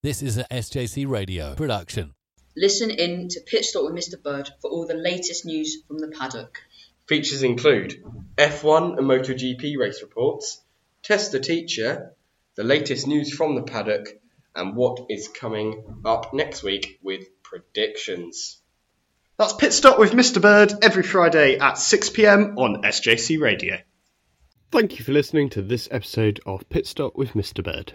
This is an SJC Radio production. Listen in to Pit Stop with Mr. Bird for all the latest news from the paddock. Features include F1 and MotoGP race reports, Test the Teacher, the latest news from the paddock, and what is coming up next week with predictions. That's Pit Stop with Mr. Bird every Friday at 6pm on SJC Radio. Thank you for listening to this episode of Pit Stop with Mr. Bird.